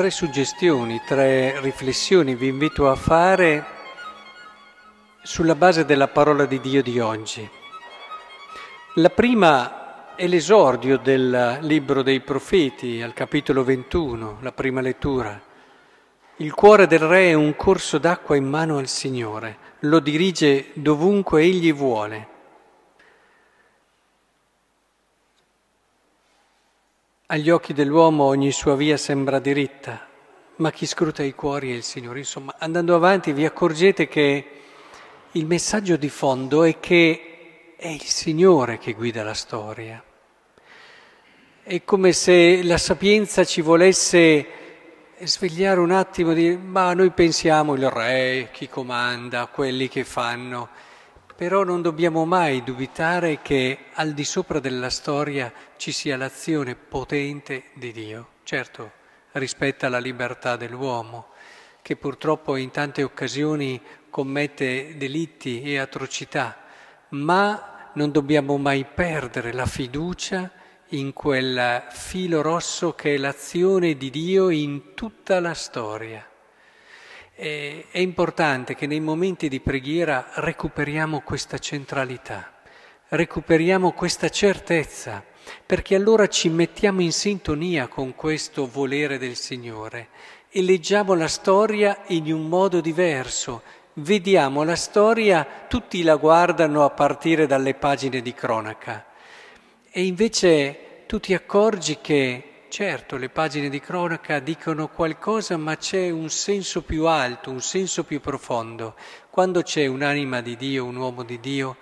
tre suggestioni, tre riflessioni vi invito a fare sulla base della parola di Dio di oggi. La prima è l'esordio del libro dei profeti al capitolo 21, la prima lettura. Il cuore del re è un corso d'acqua in mano al Signore, lo dirige dovunque egli vuole. Agli occhi dell'uomo ogni sua via sembra diritta, ma chi scruta i cuori è il Signore. Insomma, andando avanti vi accorgete che il messaggio di fondo è che è il Signore che guida la storia. È come se la sapienza ci volesse svegliare un attimo di ma noi pensiamo il re, chi comanda, quelli che fanno. Però non dobbiamo mai dubitare che al di sopra della storia ci sia l'azione potente di Dio. Certo, rispetta la libertà dell'uomo, che purtroppo in tante occasioni commette delitti e atrocità, ma non dobbiamo mai perdere la fiducia in quel filo rosso che è l'azione di Dio in tutta la storia. È importante che nei momenti di preghiera recuperiamo questa centralità, recuperiamo questa certezza, perché allora ci mettiamo in sintonia con questo volere del Signore e leggiamo la storia in un modo diverso. Vediamo la storia, tutti la guardano a partire dalle pagine di cronaca e invece tu ti accorgi che Certo, le pagine di cronaca dicono qualcosa, ma c'è un senso più alto, un senso più profondo. Quando c'è un'anima di Dio, un uomo di Dio,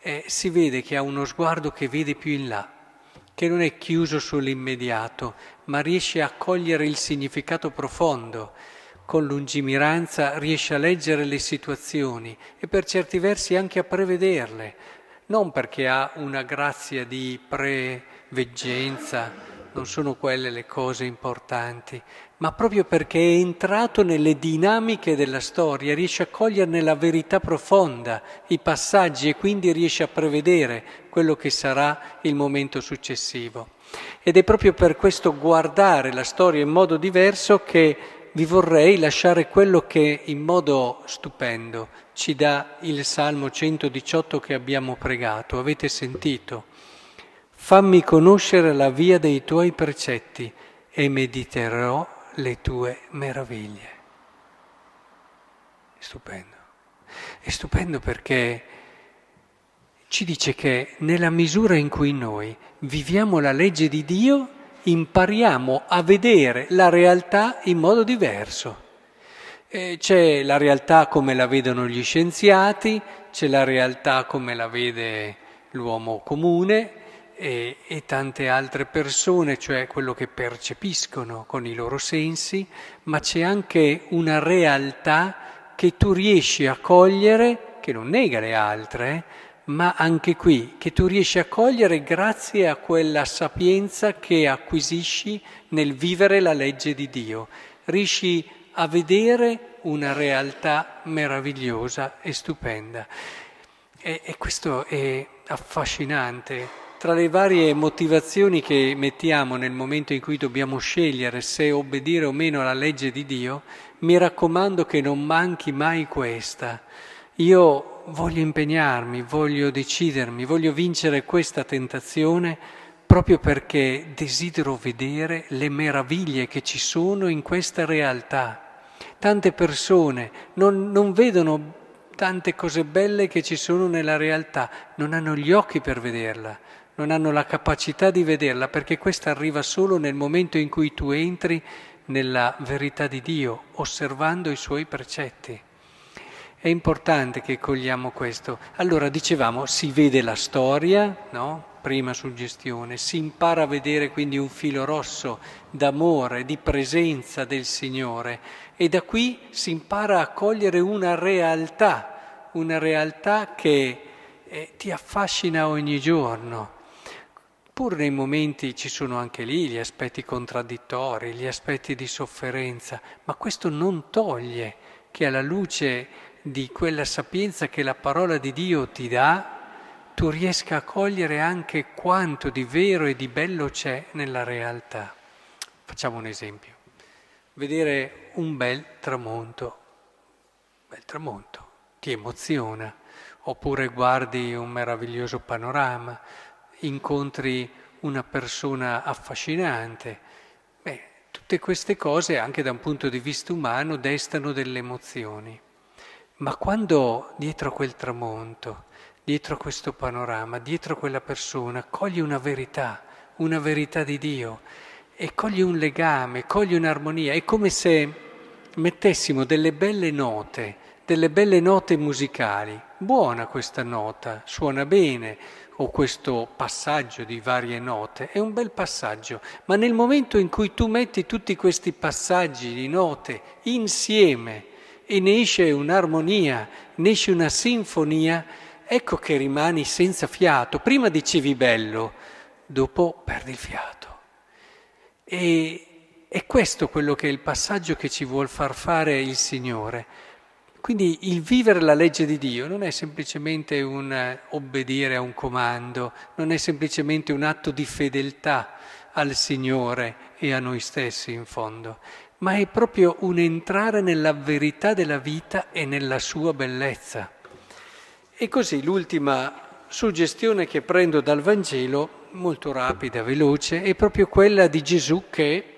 eh, si vede che ha uno sguardo che vede più in là, che non è chiuso sull'immediato, ma riesce a cogliere il significato profondo. Con lungimiranza riesce a leggere le situazioni e per certi versi anche a prevederle, non perché ha una grazia di preveggenza, non sono quelle le cose importanti, ma proprio perché è entrato nelle dinamiche della storia, riesce a coglierne la verità profonda, i passaggi e quindi riesce a prevedere quello che sarà il momento successivo. Ed è proprio per questo guardare la storia in modo diverso che vi vorrei lasciare quello che in modo stupendo ci dà il Salmo 118 che abbiamo pregato. Avete sentito? Fammi conoscere la via dei tuoi precetti e mediterò le tue meraviglie. È stupendo. È stupendo perché ci dice che nella misura in cui noi viviamo la legge di Dio, impariamo a vedere la realtà in modo diverso. E c'è la realtà come la vedono gli scienziati, c'è la realtà come la vede l'uomo comune, e, e, tante altre persone, cioè quello che percepiscono con i loro sensi, ma c'è anche una realtà che tu riesci a cogliere, che non nega le altre, ma anche qui, che tu riesci a cogliere grazie a quella sapienza che acquisisci nel vivere la legge di Dio. Riesci a vedere una realtà meravigliosa e stupenda. E, e questo è affascinante tra le varie motivazioni che mettiamo nel momento in cui dobbiamo scegliere se obbedire o meno alla legge di Dio, mi raccomando che non manchi mai questa. Io voglio impegnarmi, voglio decidermi, voglio vincere questa tentazione proprio perché desidero vedere le meraviglie che ci sono in questa realtà. Tante persone non, non vedono tante cose belle che ci sono nella realtà, non hanno gli occhi per vederla non hanno la capacità di vederla perché questa arriva solo nel momento in cui tu entri nella verità di Dio, osservando i suoi precetti. È importante che cogliamo questo. Allora dicevamo, si vede la storia, no? Prima suggestione, si impara a vedere quindi un filo rosso d'amore, di presenza del Signore e da qui si impara a cogliere una realtà, una realtà che eh, ti affascina ogni giorno. Pur nei momenti ci sono anche lì gli aspetti contraddittori, gli aspetti di sofferenza, ma questo non toglie che alla luce di quella sapienza che la parola di Dio ti dà, tu riesca a cogliere anche quanto di vero e di bello c'è nella realtà. Facciamo un esempio. vedere un bel tramonto, bel tramonto, ti emoziona, oppure guardi un meraviglioso panorama, incontri una persona affascinante. Beh, tutte queste cose, anche da un punto di vista umano, destano delle emozioni. Ma quando dietro a quel tramonto, dietro a questo panorama, dietro a quella persona, cogli una verità, una verità di Dio e cogli un legame, cogli un'armonia, è come se mettessimo delle belle note, delle belle note musicali. Buona questa nota, suona bene, o questo passaggio di varie note, è un bel passaggio, ma nel momento in cui tu metti tutti questi passaggi di note insieme e ne esce un'armonia, ne esce una sinfonia, ecco che rimani senza fiato. Prima dicevi bello, dopo perdi il fiato. E è questo quello che è il passaggio che ci vuol far fare il Signore. Quindi il vivere la legge di Dio non è semplicemente un eh, obbedire a un comando, non è semplicemente un atto di fedeltà al Signore e a noi stessi in fondo, ma è proprio un entrare nella verità della vita e nella sua bellezza. E così l'ultima suggestione che prendo dal Vangelo, molto rapida, veloce, è proprio quella di Gesù che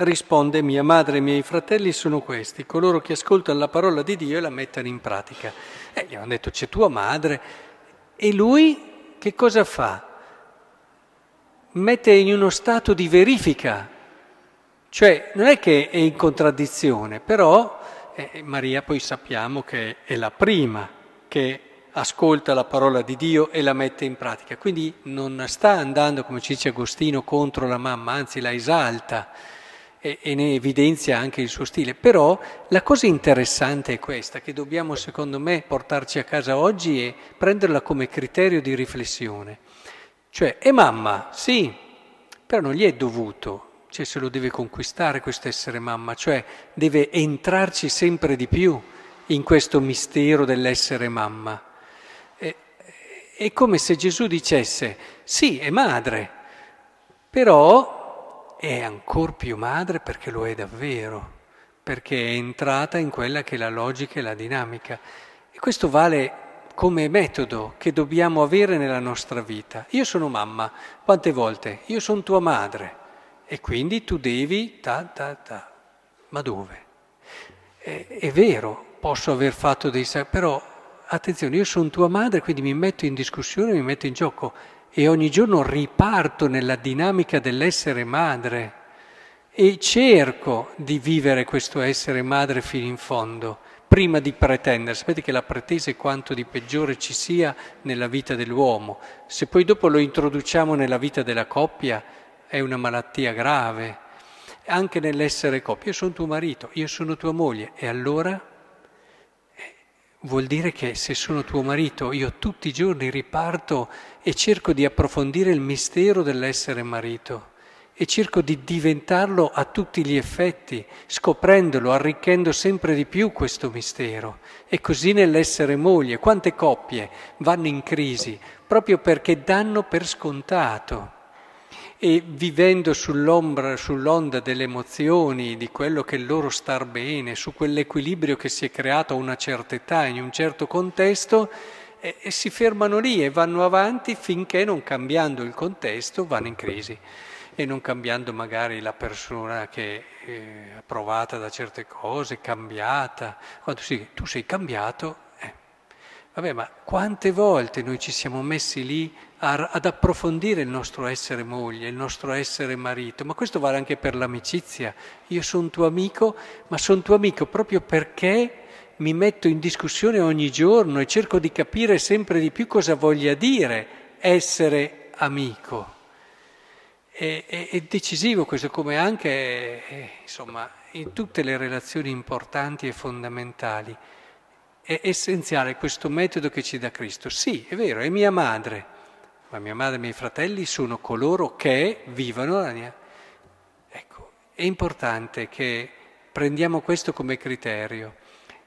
risponde mia madre e i miei fratelli sono questi, coloro che ascoltano la parola di Dio e la mettono in pratica. E gli hanno detto c'è tua madre e lui che cosa fa? Mette in uno stato di verifica, cioè non è che è in contraddizione, però eh, Maria poi sappiamo che è la prima che ascolta la parola di Dio e la mette in pratica, quindi non sta andando, come ci dice Agostino, contro la mamma, anzi la esalta e, e ne evidenzia anche il suo stile. Però la cosa interessante è questa, che dobbiamo secondo me portarci a casa oggi e prenderla come criterio di riflessione. Cioè, è mamma, sì, però non gli è dovuto, cioè se lo deve conquistare questo essere mamma, cioè deve entrarci sempre di più in questo mistero dell'essere mamma. È, è come se Gesù dicesse, sì, è madre, però è ancora più madre perché lo è davvero, perché è entrata in quella che è la logica e la dinamica. E questo vale come metodo che dobbiamo avere nella nostra vita. Io sono mamma, quante volte? Io sono tua madre e quindi tu devi ta ta ta. Ma dove? È, è vero, posso aver fatto dei... però attenzione, io sono tua madre, quindi mi metto in discussione, mi metto in gioco e ogni giorno riparto nella dinamica dell'essere madre e cerco di vivere questo essere madre fino in fondo, prima di pretendere. Sapete che la pretesa è quanto di peggiore ci sia nella vita dell'uomo. Se poi dopo lo introduciamo nella vita della coppia è una malattia grave. Anche nell'essere coppia, io sono tuo marito, io sono tua moglie, e allora Vuol dire che se sono tuo marito io tutti i giorni riparto e cerco di approfondire il mistero dell'essere marito e cerco di diventarlo a tutti gli effetti, scoprendolo, arricchendo sempre di più questo mistero. E così nell'essere moglie, quante coppie vanno in crisi proprio perché danno per scontato e vivendo sull'ombra, sull'onda delle emozioni, di quello che è il loro star bene, su quell'equilibrio che si è creato a una certa età, in un certo contesto, e, e si fermano lì e vanno avanti finché non cambiando il contesto vanno in crisi. E non cambiando magari la persona che è approvata da certe cose, cambiata. Quando si, tu sei cambiato, Vabbè, ma quante volte noi ci siamo messi lì ad approfondire il nostro essere moglie, il nostro essere marito, ma questo vale anche per l'amicizia. Io sono tuo amico, ma sono tuo amico proprio perché mi metto in discussione ogni giorno e cerco di capire sempre di più cosa voglia dire essere amico. È, è, è decisivo questo, come anche eh, insomma, in tutte le relazioni importanti e fondamentali è essenziale questo metodo che ci dà Cristo. Sì, è vero, è mia madre, ma mia madre e i miei fratelli sono coloro che vivono la mia... Ecco, è importante che prendiamo questo come criterio,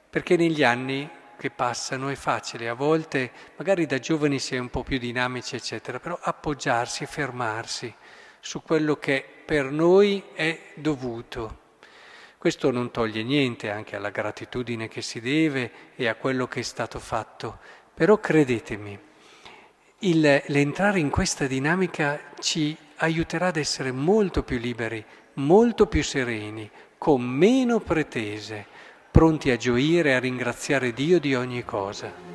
perché negli anni che passano è facile, a volte magari da giovani si è un po' più dinamici, eccetera, però appoggiarsi e fermarsi su quello che per noi è dovuto. Questo non toglie niente anche alla gratitudine che si deve e a quello che è stato fatto, però credetemi, il, l'entrare in questa dinamica ci aiuterà ad essere molto più liberi, molto più sereni, con meno pretese, pronti a gioire e a ringraziare Dio di ogni cosa.